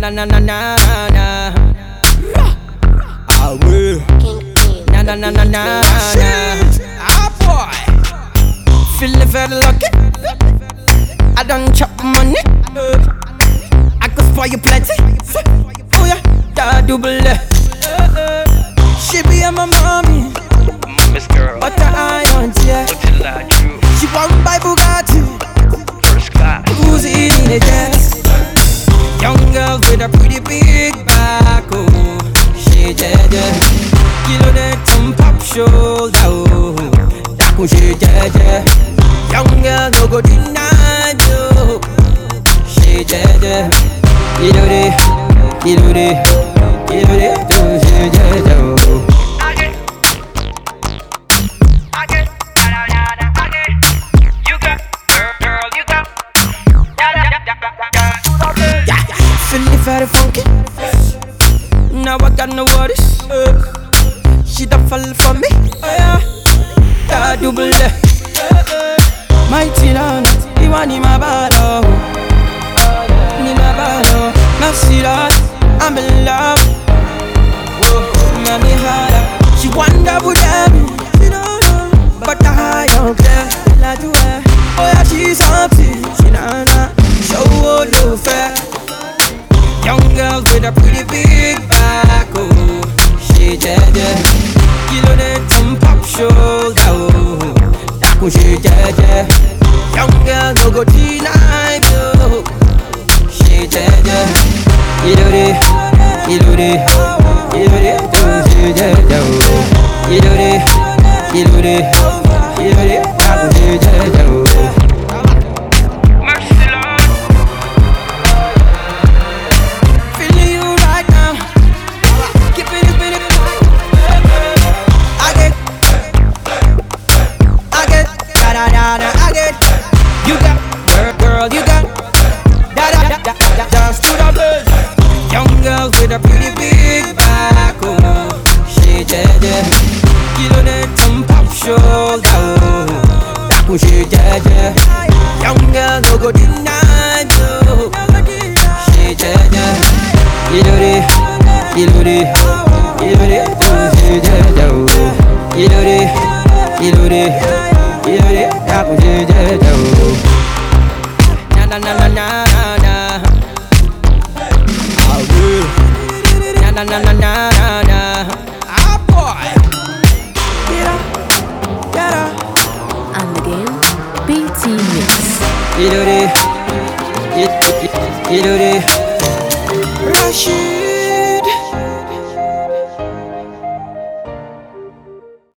na na na na na. Ah oui. Na na na na na na. Ah boy. Feeling very lucky. I done chop money. I could spoil you plenty. Oh yeah, yeah, double. She be my mommy, Miss girl, She kilo de, kilo de, kilo de, do she jeje, oh. I get, I get, da da da da, I get. You got, girl, girl, you got, da da da da da da. Yeah, feeling very funky. Got no worries. She done fall for me. Oh yeah, double. Mighty Lord, you want in my bottle. In my bottle, oh. mercy Lord, I'm in love. Whoa, mommy harder. She wonder would you know, but I don't care. Oh yeah, she's something. She na na, show all the fair. Young girl with a pretty big Daku she jeje Young girl no go deny you She jeje kilo de do she jeje, kilo de Kilo get, you got, girl, girl, you got, da da da da da. Dance to the blues. Young girl with a pretty big back, oh. She jeje, kilo de tum pop shoulder, oh. Daku she jeje. Young girl no go deny you. She jeje, kilo de, kilo de, kilo de, oh she jeje, oh. Kilo de, kilo de, daku she jeje, oh. Na na na na na na na. Ah. Na na na na na na na. Ah boy. Get up, get up. And again, BT Mix. Kilo de, kilo de. Rasheed.